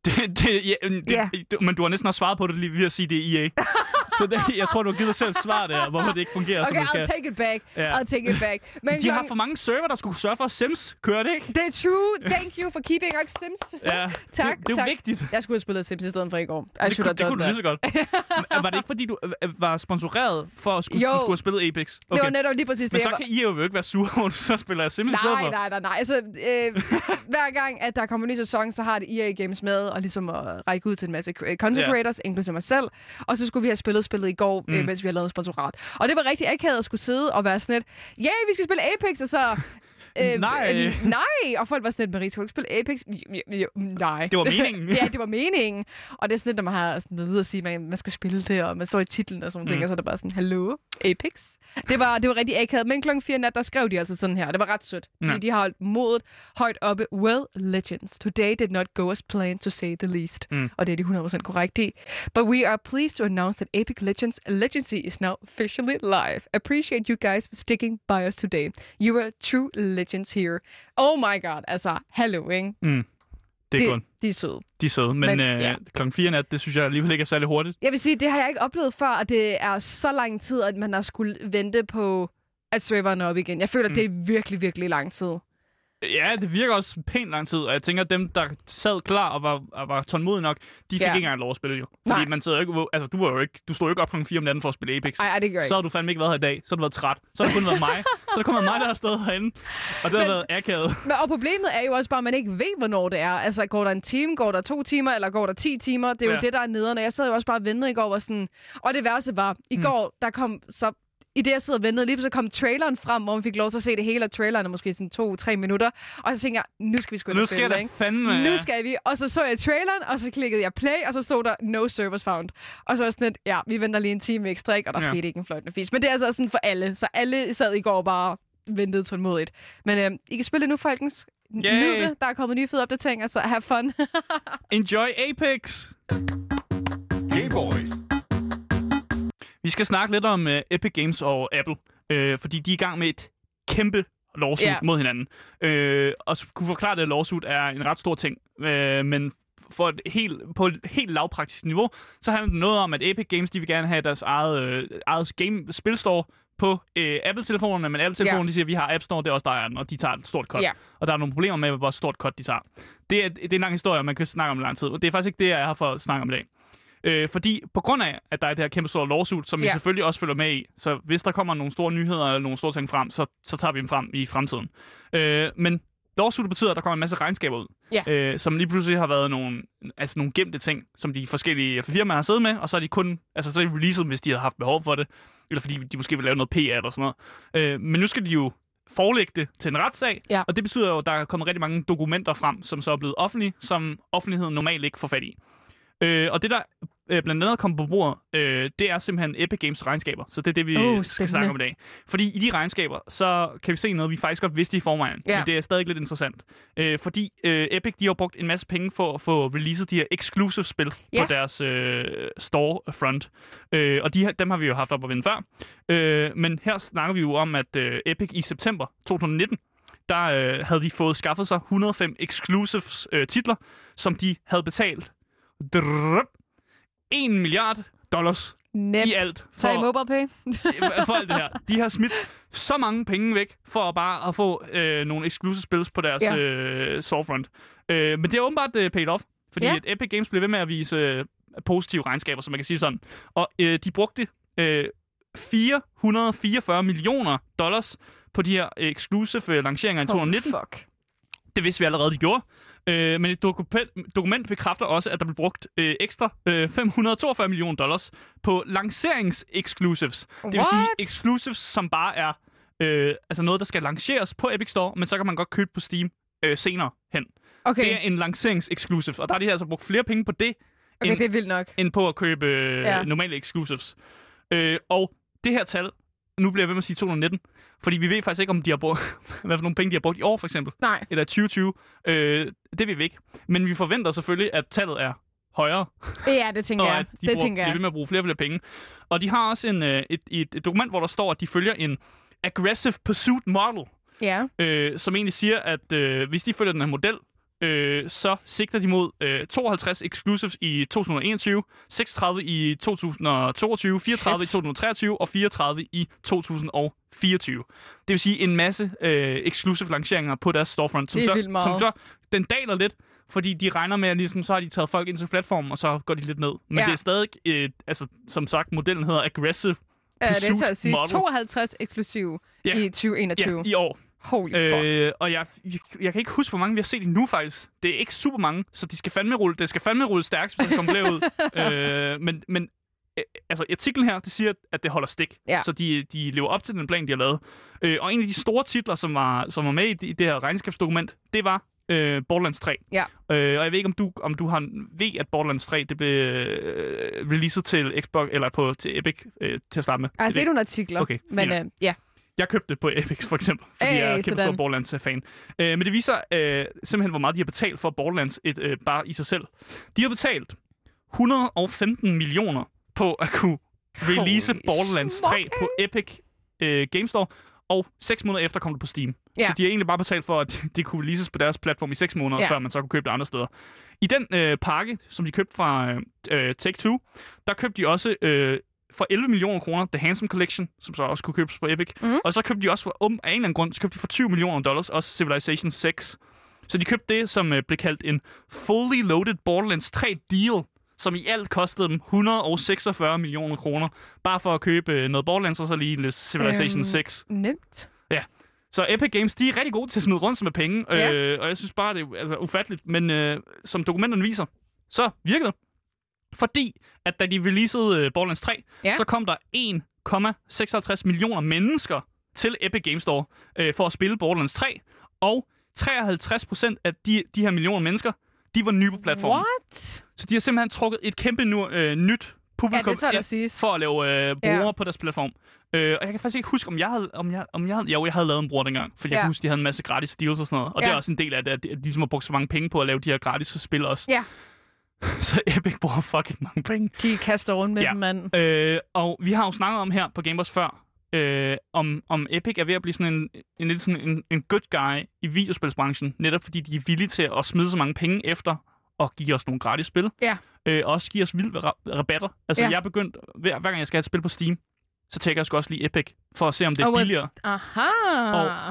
Speaker 1: Det, det, ja, det,
Speaker 2: Ja.
Speaker 1: men du har næsten også svaret på det lige ved at sige, det er EA. Så det, jeg tror, du har givet selv svar der, hvorfor det ikke fungerer,
Speaker 2: Okay,
Speaker 1: som det
Speaker 2: I'll
Speaker 1: skal.
Speaker 2: take it back.
Speaker 1: Ja.
Speaker 2: I'll take it back. Men
Speaker 1: De har
Speaker 2: klokken-
Speaker 1: for mange server, der skulle sørge for, at Sims kører det, ikke?
Speaker 2: Det er true. Thank you for keeping us Sims.
Speaker 1: Ja,
Speaker 2: Tak,
Speaker 1: det, det er
Speaker 2: tak.
Speaker 1: vigtigt.
Speaker 2: Jeg skulle have spillet Sims i stedet for i går. I
Speaker 1: Det, kunne, det kunne du lige så godt. Men var det ikke, fordi du øh, var sponsoreret for, at skulle,
Speaker 2: Jo.
Speaker 1: du skulle have spillet Apex?
Speaker 2: Det var
Speaker 1: Okay.
Speaker 2: netop lige præcis det,
Speaker 1: Men så kan I jo ikke være sure at du så spiller Sims i stedet
Speaker 2: Nej,
Speaker 1: for.
Speaker 2: nej, nej, nej. Altså, øh, hver gang, at der kommer en ny sæson, så har det EA Games med, og ligesom at række ud til en masse content creators, inklusive mig selv. Og så skulle vi have spillet spillet i går, mm. øh,
Speaker 1: Mm.
Speaker 2: mens vi havde lavet sponsorat. Og det var rigtig akavet at skulle sidde og være sådan lidt, ja, yeah, vi skal spille Apex, og så...
Speaker 1: Nej.
Speaker 2: øh, nej! Og folk var sådan lidt, Marie, skal du ikke spille Apex? Jo, jo, nej.
Speaker 1: Det var meningen.
Speaker 2: ja, det var meningen. Og det er sådan lidt, når man har sådan ude at sige, man, man skal spille det, og man står i titlen og sådan
Speaker 1: mm.
Speaker 2: ting, og så er det bare sådan, hallo, Apex? Det var, det var rigtig akavet. Men klokken 4 nat, der skrev de altså sådan her. Det var ret sødt.
Speaker 1: Ja.
Speaker 2: de har holdt modet højt oppe. Well, legends. Today did not go as planned, to say the least.
Speaker 1: Mm.
Speaker 2: Og det er de 100% korrekt i. But we are pleased to announce that Epic Legends Legacy is now officially live. Appreciate you guys for sticking by us today. You are true legends here. Oh my god, altså, hallo, ikke?
Speaker 1: Mm. Det er
Speaker 2: Det,
Speaker 1: godt.
Speaker 2: de er søde.
Speaker 1: De er søde, men,
Speaker 2: Men,
Speaker 1: øh,
Speaker 2: ja.
Speaker 1: klokken 4 nat, det synes jeg alligevel ikke er særlig hurtigt.
Speaker 2: Jeg vil sige, det har jeg ikke oplevet før, at det er så lang tid, at man har skulle vente på, at serveren er op igen. Jeg føler,
Speaker 1: mm.
Speaker 2: det er virkelig, virkelig lang tid.
Speaker 1: Ja, det virker også pænt lang tid, og jeg tænker, at dem, der sad klar og var, og var tålmodige nok, de fik
Speaker 2: Ja.
Speaker 1: ikke engang lov at spille jo. Fordi
Speaker 2: Nej.
Speaker 1: man sidder ikke, altså du var jo ikke, du stod jo ikke op klokken 4 om natten for at spille Apex.
Speaker 2: Ej, ej det gør jeg
Speaker 1: Så
Speaker 2: ikke.
Speaker 1: har du fandme ikke været her i dag. Så har du været træt. Så har det kun været mig. Så har det kun været mig, der har stået herinde. Og det har
Speaker 2: Men-
Speaker 1: været akavet.
Speaker 2: Men, og problemet er jo også bare, at man ikke ved, hvornår det er. Altså, går der en time, går der to timer, eller går der ti timer? Det er jo
Speaker 1: Ja.
Speaker 2: det, der er nederne. Jeg sad jo også bare og ventede i går, var sådan... Og det værste var, i
Speaker 1: Mm.
Speaker 2: går, der kom så i det, jeg sidder og ventede, lige så kom traileren frem, hvor vi fik lov til at se det hele, og traileren er måske sådan to-tre minutter. Og så tænkte jeg, nu skal vi sgu
Speaker 1: Nu
Speaker 2: og
Speaker 1: skal
Speaker 2: spille, ikke?
Speaker 1: fandme...
Speaker 2: Nu skal vi. Og så så jeg traileren, og så klikkede jeg play, og så stod der no servers found. Og så var sådan lidt, ja, vi venter lige en time ekstra, ikke? Og der
Speaker 1: Ja.
Speaker 2: skete ikke en fløjtende fis. Men det er altså sådan for alle. Så alle sad i går bare ventede tålmodigt. Men øh, I kan spille det nu, folkens.
Speaker 1: Yay.
Speaker 2: Nyd det. Der er kommet nye fede opdateringer, så have fun.
Speaker 1: Enjoy Apex!
Speaker 3: Hey boys.
Speaker 1: Vi skal snakke lidt om uh, Epic Games og Apple, øh, fordi de er i gang med et kæmpe lawsuit
Speaker 2: Ja.
Speaker 1: mod hinanden. Øh, og kunne forklare, at et lawsuit er en ret stor ting, øh, men for et helt, på et helt lavpraktisk niveau, så handler det noget om, at Epic Games de vil gerne have deres eget, øh, eget game spilstore på øh, Apple-telefonerne, men Apple-telefonen
Speaker 2: Ja.
Speaker 1: de siger, at vi har App Store, det er også der er den, og de tager et stort cut.
Speaker 2: Ja.
Speaker 1: Og der er nogle problemer med, hvor stort cut de tager. Det er, det er en lang historie, og man kan snakke om i lang tid. og Det er faktisk ikke det, jeg er her for at snakke om i dag. Øh, fordi på grund af, at der er det her kæmpe store lawsuit, som vi
Speaker 2: Ja.
Speaker 1: selvfølgelig også følger med i, så hvis der kommer nogle store nyheder eller nogle store ting frem, så, så tager vi dem frem i fremtiden. Øh, men lawsuit betyder, at der kommer en masse regnskaber ud,
Speaker 2: Ja.
Speaker 1: øh, som lige pludselig har været nogle, altså nogle gemte ting, som de forskellige firmaer har siddet med, og så er de kun, altså så er de releaset, hvis de har haft behov for det, eller fordi de måske vil lave noget PR eller sådan noget. Øh, men nu skal de jo forelægge det til en retssag,
Speaker 2: Ja.
Speaker 1: og det betyder jo, at der er kommet rigtig mange dokumenter frem, som så er blevet offentlige, som offentligheden normalt ikke får fat i. Øh, og det, der øh, blandt andet kommer på bordet, øh, det er simpelthen Epic Games regnskaber. Så det er det, vi
Speaker 2: uh,
Speaker 1: skal snakke om i dag. Fordi i de regnskaber, så kan vi se noget, vi faktisk godt vidste i forvejen.
Speaker 2: Ja.
Speaker 1: Men det er stadig lidt interessant. Øh, fordi øh, Epic, de har brugt en masse penge for at få releaset de her exclusive spil
Speaker 2: Ja.
Speaker 1: på deres øh, storefront. Øh, og de, her- dem har vi jo haft op at vinde før. Øh, men her snakker vi jo om, at øh, Epic i september 2019, der øh, havde de fået skaffet sig 105 exclusive øh, titler, som de havde betalt drrrr, 1 milliard dollars
Speaker 2: Nemt.
Speaker 1: i alt
Speaker 2: Tag mobile pay.
Speaker 1: for alt det her. De har smidt så mange penge væk for at bare at få øh, nogle exclusive spils på deres
Speaker 2: Ja.
Speaker 1: øh, storefront. Øh, men det er åbenbart øh, paid off, fordi
Speaker 2: Ja.
Speaker 1: at Epic Games blev ved med at vise øh, positive regnskaber, som man kan sige sådan. Og øh, de brugte øh, 444 millioner dollars på de her exclusive øh, lanceringer i 2019.
Speaker 2: Fuck.
Speaker 1: Det vidste vi allerede, de gjorde. Øh, men et dokument, dokument bekræfter også, at der blev brugt øh, ekstra øh, 542 millioner dollars på lancerings-exclusives. Det vil sige exclusives, som bare er øh, altså noget, der skal lanceres på Epic Store, men så kan man godt købe på Steam øh, senere hen.
Speaker 2: Okay,
Speaker 1: Det er en lancerings-exclusive, og der har de altså brugt flere penge på det,
Speaker 2: okay
Speaker 1: en-
Speaker 2: det er vildt nok.
Speaker 1: end på at købe øh,
Speaker 2: Ja.
Speaker 1: normale exclusives. Øh, og det her tal, nu bliver jeg ved med at sige 2019, fordi vi ved faktisk ikke, om de har brugt, hvad for nogle penge de har brugt i år, for eksempel
Speaker 2: Nej.
Speaker 1: eller 2020. Øh, det ved vi ikke. Men vi forventer selvfølgelig, at tallet er højere,
Speaker 2: Ja, det tænker
Speaker 1: og
Speaker 2: jeg.
Speaker 1: de
Speaker 2: Det
Speaker 1: bruger,
Speaker 2: tænker jeg.
Speaker 1: ved med at bruge flere og flere penge. Og de har også en, øh, et, et, et dokument, hvor der står, at de følger en aggressive pursuit model,
Speaker 2: Ja.
Speaker 1: øh, som egentlig siger, at øh, hvis de følger den her model, øh, så sigter de mod øh, 52 exclusives i 2021, 36 i 2022, 34
Speaker 2: Shit.
Speaker 1: i 2023 og 34 i 2024. Det vil sige en masse øh, exclusive lanceringer på deres storefront, som
Speaker 2: Det er
Speaker 1: så,
Speaker 2: vildt meget.
Speaker 1: som så den daler lidt, fordi de regner med, at ligesom, så har de taget folk ind til platformen, og så går de lidt ned. Men
Speaker 2: Ja.
Speaker 1: det er stadig, øh, altså, som sagt, modellen hedder aggressive
Speaker 2: Ja, det er til at sige
Speaker 1: model.
Speaker 2: 52 eksklusive
Speaker 1: Ja.
Speaker 2: i 2021.
Speaker 1: ja, i år.
Speaker 2: Holy fuck.
Speaker 1: Øh, og jeg, jeg, jeg kan ikke huske, hvor mange vi har set endnu faktisk. Det er ikke super mange, så de skal fandme rulle, det skal fandme rulle stærkt, hvis de kommer derud. øh, men, men øh, altså, artiklen her, det siger, at det holder stik.
Speaker 2: Ja.
Speaker 1: Så de, de lever op til den plan, de har lavet. Øh, og en af de store titler, som var, som var med i det, i det her regnskabsdokument, det var øh, Borderlands 3.
Speaker 2: Ja.
Speaker 1: Øh, og jeg ved ikke, om du, om du har ved, at Borderlands 3 det blev øh, releaset til Xbox, eller på, til Epic øh, til at starte med.
Speaker 2: Jeg har
Speaker 1: Det
Speaker 2: set nogle artikler,
Speaker 1: Okay,
Speaker 2: men øh, ja.
Speaker 1: Jeg købte det på Epic, for eksempel, fordi
Speaker 2: Hey,
Speaker 1: jeg er kæmpe stor. Borderlands-fan. Øh, men det viser øh, simpelthen, hvor meget de har betalt for Borderlands et, øh, bare i sig selv. De har betalt 115 millioner på at kunne release
Speaker 2: Holy
Speaker 1: Borderlands 3
Speaker 2: smoke.
Speaker 1: på Epic øh, Game Store, og 6 måneder efter kom det på Steam.
Speaker 2: Ja.
Speaker 1: Så de har egentlig bare betalt for, at det kunne releases på deres platform i 6 måneder,
Speaker 2: Ja.
Speaker 1: før man så kunne købe det andre steder. I den øh, pakke, som de købte fra øh, øh, Take-Two, der købte de også øh, for 11 millioner kroner The Handsome Collection, som så også kunne købes på Epic.
Speaker 2: Mhm.
Speaker 1: Og så købte de også for, um, af en eller anden grund, så købte de for 20 millioner dollars også Civilization 6. Så de købte det, som øh, blev kaldt en fully loaded Borderlands 3 deal, som i alt kostede dem 146 millioner kroner, bare for at købe øh, noget Borderlands og så lige lidt Civilization
Speaker 2: Øhm.
Speaker 1: 6.
Speaker 2: Nemt.
Speaker 1: Så Epic Games, de er rigtig gode til at smide rundt med penge,
Speaker 2: Ja.
Speaker 1: øh, og jeg synes bare, det er altså, ufatteligt. Men øh, som dokumenterne viser, så virker det. Fordi, at da de releasede øh, Borderlands 3,
Speaker 2: Ja.
Speaker 1: så kom der 1,56 millioner mennesker til Epic Games Store øh, for at spille Borderlands 3, og 53 procent af de, de her millioner mennesker, de var nye på platformen.
Speaker 2: What?
Speaker 1: Så de har simpelthen trukket et kæmpe nu, øh, nyt publikum
Speaker 2: Ja, det
Speaker 1: ind
Speaker 2: siges.
Speaker 1: for at lave øh, brugere
Speaker 2: Ja.
Speaker 1: på deres platform. Øh, og jeg kan faktisk ikke huske, om jeg havde, om jeg, om jeg, havde, jo, jeg havde lavet en bruger dengang, for jeg
Speaker 2: Ja.
Speaker 1: kan huske, de havde en masse gratis deals og sådan noget. Og det
Speaker 2: Ja.
Speaker 1: er også en del af det, at de, at de ligesom har brugt så mange penge på at lave de her gratis spil også.
Speaker 2: Ja.
Speaker 1: så Epic bruger fucking mange penge.
Speaker 2: De kaster rundt med
Speaker 1: Ja.
Speaker 2: dem, mand.
Speaker 1: Øh, og vi har jo snakket om her på Gamers før, øh, om, om Epic er ved at blive sådan en, en, lidt sådan en, en good guy i videospilsbranchen, netop fordi de er villige til at smide så mange penge efter og give os nogle gratis spil.
Speaker 2: Ja.
Speaker 1: Øh, og også give os vilde ra- rabatter. Altså,
Speaker 2: Ja.
Speaker 1: jeg er begyndt, hver, hver gang jeg skal have et spil på Steam, så tænker jeg sgu også lige Epic, for at se, om det er
Speaker 2: Og what-
Speaker 1: billigere.
Speaker 2: Aha.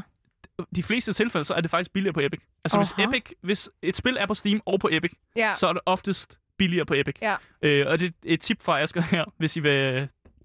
Speaker 1: De fleste tilfælde, så er det faktisk billigere på Epic. Altså, hvis,
Speaker 2: Aha.
Speaker 1: Epic, hvis et spil er på Steam og på Epic,
Speaker 2: Ja.
Speaker 1: så er det oftest billigere på Epic.
Speaker 2: Ja.
Speaker 1: Øh, og det er et tip fra Asger her, hvis I vil,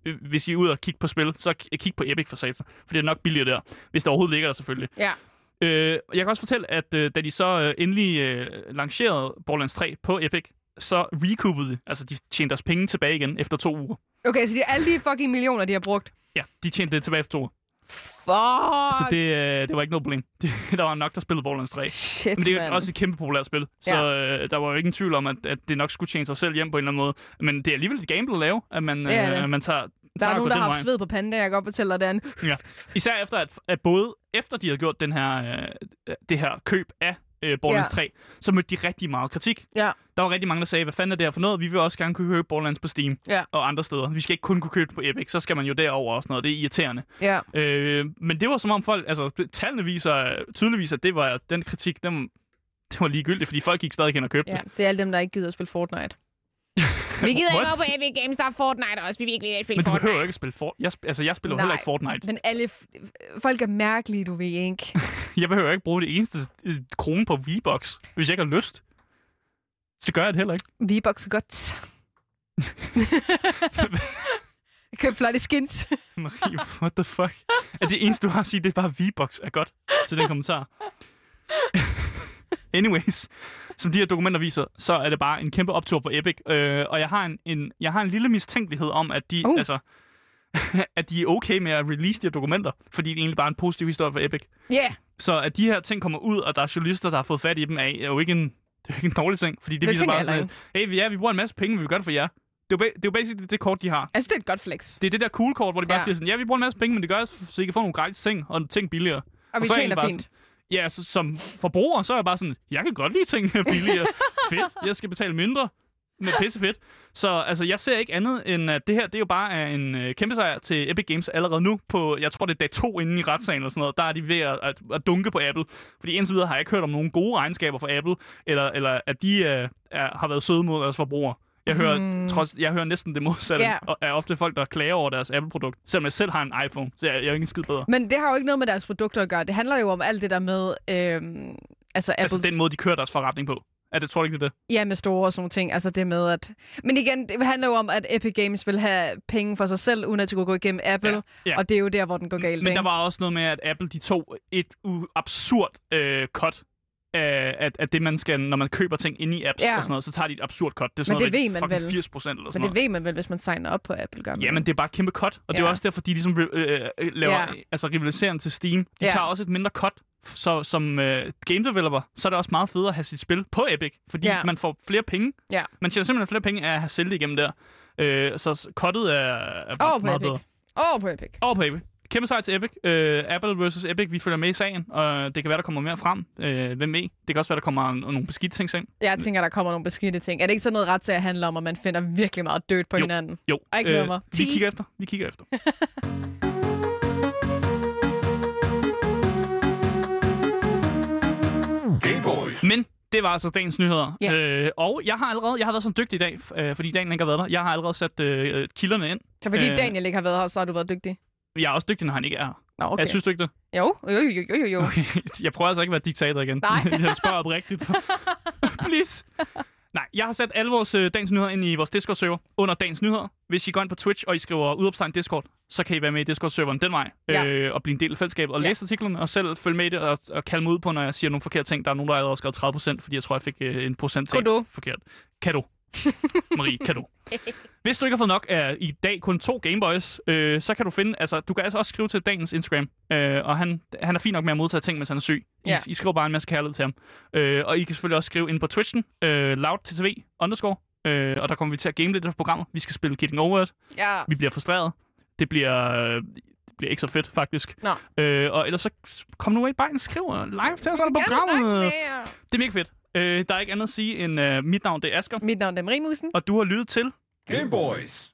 Speaker 1: øh, hvis I er ude og kigge på spil, så kig på Epic for satan. For det er nok billigere der, hvis det overhovedet ligger der selvfølgelig.
Speaker 2: Ja.
Speaker 1: Øh, jeg kan også fortælle, at øh, da de så øh, endelig øh, lancerede Borderlands 3 på Epic, så recoupede de, altså de tjente deres penge tilbage igen efter to uger.
Speaker 2: Okay, så de alle de fucking millioner, de har brugt.
Speaker 1: Ja, de tjente det tilbage efter to uger.
Speaker 2: Fuck.
Speaker 1: Så det, øh, det var ikke noget problem. der var nok, der spillede Borderlands 3.
Speaker 2: Shit,
Speaker 1: Men det er
Speaker 2: mand.
Speaker 1: jo også et kæmpe populært spil, så øh, der var jo ingen tvivl om, at, at det nok skulle tjene sig selv hjem på en eller anden måde. Men det er alligevel et gamble at lave, at man,
Speaker 2: Det det.
Speaker 1: øh, man tager,
Speaker 2: Der er nogen, der har haft sved på panden, jeg kan godt fortælle dig, Dan.
Speaker 1: Især efter, at, at både efter de havde gjort den her, øh, det her køb af øh, Borderlands
Speaker 2: Ja.
Speaker 1: 3, så mødte de rigtig meget kritik.
Speaker 2: Ja.
Speaker 1: Der var rigtig mange, der sagde, hvad fanden er det her for noget? Vi vil også gerne kunne købe Borderlands på Steam
Speaker 2: Ja.
Speaker 1: og andre steder. Vi skal ikke kun kunne købe det på Epic, så skal man jo derover og sådan noget. Det er irriterende.
Speaker 2: Ja.
Speaker 1: Øh, men det var som om folk, altså tallene viser tydeligvis, at det var den kritik, den, det var ligegyldigt, fordi folk gik stadig hen og købte
Speaker 2: ja,
Speaker 1: det.
Speaker 2: det er alle dem, der ikke gider at spille Fortnite. Vi gider ikke gå på Epic Games, der er Fortnite også. Vi vil ikke spille
Speaker 1: Men du
Speaker 2: Fortnite.
Speaker 1: behøver jo ikke at spille for... Jeg, sp- altså, jeg spiller jo heller
Speaker 2: Nej.
Speaker 1: ikke Fortnite.
Speaker 2: Men alle f- folk er mærkelige, du ved ikke.
Speaker 1: Jeg behøver ikke bruge det eneste øh, krone på V-Box, hvis jeg ikke har lyst. Så gør jeg det heller ikke.
Speaker 2: V-Bucks er godt. Køb flotte skins.
Speaker 1: Marie, what the fuck? Er det eneste, du har at sige, det er bare V-Box er godt til den kommentar? Anyways, som de her dokumenter viser, så er det bare en kæmpe optur på Epic. Øh, og jeg har en, en, jeg har en lille mistænkelighed om, at de,
Speaker 2: Uh.
Speaker 1: altså, at de er okay med at release de her dokumenter, fordi det er egentlig bare en positiv historie for Epic.
Speaker 2: Ja. Yeah.
Speaker 1: Så at de her ting kommer ud, og der er journalister, der har fået fat i dem, er, er jo ikke en, det er jo ikke en dårlig ting. Fordi det,
Speaker 2: Det
Speaker 1: viser bare sådan, at, hey, vi, ja, vi bruger en masse penge, men vi gør det for jer. Det er jo, det er jo basically det kort, de har.
Speaker 2: Altså, det er et godt flex.
Speaker 1: Det er det der cool kort, hvor de bare
Speaker 2: Ja.
Speaker 1: siger sådan, ja, vi bruger en masse penge, men det gør så I kan få nogle gratis ting, og ting billigere.
Speaker 2: Og vi
Speaker 1: er jeg
Speaker 2: tjener fint.
Speaker 1: Ja, så, som forbruger, så er jeg bare sådan, jeg kan godt lide ting billigere. fedt, jeg skal betale mindre. Men pisse fedt. Så altså, jeg ser ikke andet end, at det her, det er jo bare er en øh, kæmpe sejr til Epic Games allerede nu på, jeg tror det er dag to inden i retssagen eller sådan noget. Der er de ved at, at, at dunke på Apple. Fordi indtil videre har jeg ikke hørt om nogen gode regnskaber fra Apple, eller, eller at de øh, er, har været søde mod deres forbrugere. Jeg hører,
Speaker 2: Hmm.
Speaker 1: trods, jeg hører næsten det modsatte og er ofte folk, der klager over deres Apple-produkt, selvom jeg selv har en iPhone, så jeg, jeg er ikke skid bedre.
Speaker 2: Men det har jo ikke noget med deres produkter at gøre. Det handler jo om alt det der med... Øhm, altså Apple...
Speaker 1: Altså den måde, de kører deres forretning på. Er det, tror du ikke, det er det?
Speaker 2: Ja, med store og sådan nogle ting. Altså det med at... Men igen, det handler jo om, at Epic Games vil have penge for sig selv, uden at det kunne gå igennem Apple.
Speaker 1: Ja, ja.
Speaker 2: Og det er jo der, hvor den går galt.
Speaker 1: Men
Speaker 2: ikke?
Speaker 1: der var også noget med, at Apple de tog et u- absurd øh, cut af, af, af det, man skal, når man køber ting inde i apps
Speaker 2: Ja.
Speaker 1: og sådan noget, så tager de et absurd cut. Det er sådan
Speaker 2: Men det
Speaker 1: noget,
Speaker 2: ved man vel.
Speaker 1: 80 procent eller sådan
Speaker 2: Men det
Speaker 1: noget.
Speaker 2: ved man vel, hvis man signer op på Apple, gør man
Speaker 1: Jamen, det er bare et kæmpe cut, og det er
Speaker 2: Ja.
Speaker 1: også derfor, de ligesom øh, øh, laver
Speaker 2: Ja.
Speaker 1: altså rivaliserende til Steam. De
Speaker 2: Ja.
Speaker 1: tager også et mindre cut, så som øh, game developer, så er det også meget federe at have sit spil på Epic, fordi
Speaker 2: Ja.
Speaker 1: man får flere penge.
Speaker 2: Ja.
Speaker 1: Man tjener simpelthen flere penge af at have sælge det igennem der. Øh, så cuttet er, er
Speaker 2: Over på
Speaker 1: meget
Speaker 2: Epic.
Speaker 1: bedre.
Speaker 2: Over på Epic.
Speaker 1: Over på Epic. Kæmpe sejr til Epic. Uh, Apple versus Epic, vi følger med i sagen, og det kan være, der kommer mere frem. Uh, hvem ved? Det kan også være, der kommer nogle beskidte ting ind.
Speaker 2: Jeg tænker, der kommer nogle beskidte ting. Er det ikke sådan noget ret til at handle om, at man finder virkelig meget dødt på
Speaker 1: Jo.
Speaker 2: hinanden?
Speaker 1: Jo.
Speaker 2: Jeg glæder
Speaker 1: øh,
Speaker 2: mig.
Speaker 1: Vi kigger efter. Vi kigger efter. Men det var altså dagens nyheder.
Speaker 2: Ja.
Speaker 1: Øh, og jeg har allerede, jeg har været så dygtig i dag, øh, fordi Daniel ikke har været der. Jeg har allerede sat øh, kilderne ind.
Speaker 2: Så fordi
Speaker 1: Øh.
Speaker 2: Daniel ikke har været her, så har du været dygtig?
Speaker 1: Jeg er også dygtig, når han ikke er her.
Speaker 2: Nå, okay.
Speaker 1: Jeg synes du ikke det?
Speaker 2: Jo, jo, jo, jo, jo, jo.
Speaker 1: Okay. Jeg prøver altså ikke at være diktator igen.
Speaker 2: Nej.
Speaker 1: jeg spørger oprigtigt. Please. Nej, jeg har sat alle vores øh, dagens nyheder ind i vores Discord-server under dagens nyheder. Hvis I går ind på Twitch, og I skriver udopstegn Discord, så kan I være med i Discord-serveren den vej,
Speaker 2: Ja.
Speaker 1: øh, og blive en del af fællesskabet, og
Speaker 2: Ja.
Speaker 1: læse artiklerne, og selv følge med i det, og, og kalde mig ud på, når jeg siger nogle forkerte ting. Der er nogen, der har allerede skrevet 30% fordi jeg tror, jeg fik øh, en procent forkert. Kan du? Marie, kan du. Hvis du ikke har fået nok af i dag kun to Gameboys, øh, så kan du finde, altså du kan altså også skrive til dagens Instagram, øh, og han, han er fin nok med at modtage ting, mens han er syg. I,
Speaker 2: Ja.
Speaker 1: I skriver bare en masse kærlighed til ham. Øh, og I kan selvfølgelig også skrive ind på Twitchen, øh, loudttv underscore, øh, og der kommer vi til at game lidt af programmet. Vi skal spille Getting Over It.
Speaker 2: Ja.
Speaker 1: Vi bliver frustreret. Det bliver, øh, det bliver ikke så fedt, faktisk.
Speaker 2: Nå.
Speaker 1: Øh, og ellers så kom nu ind bare ind og skriv live til os under programmet. Det er mega fedt. Øh, der er ikke andet at sige end, uh, mit navn det er Asger,
Speaker 2: Mit navn er Marie Musen.
Speaker 1: og du har lyttet til
Speaker 3: Game Boys.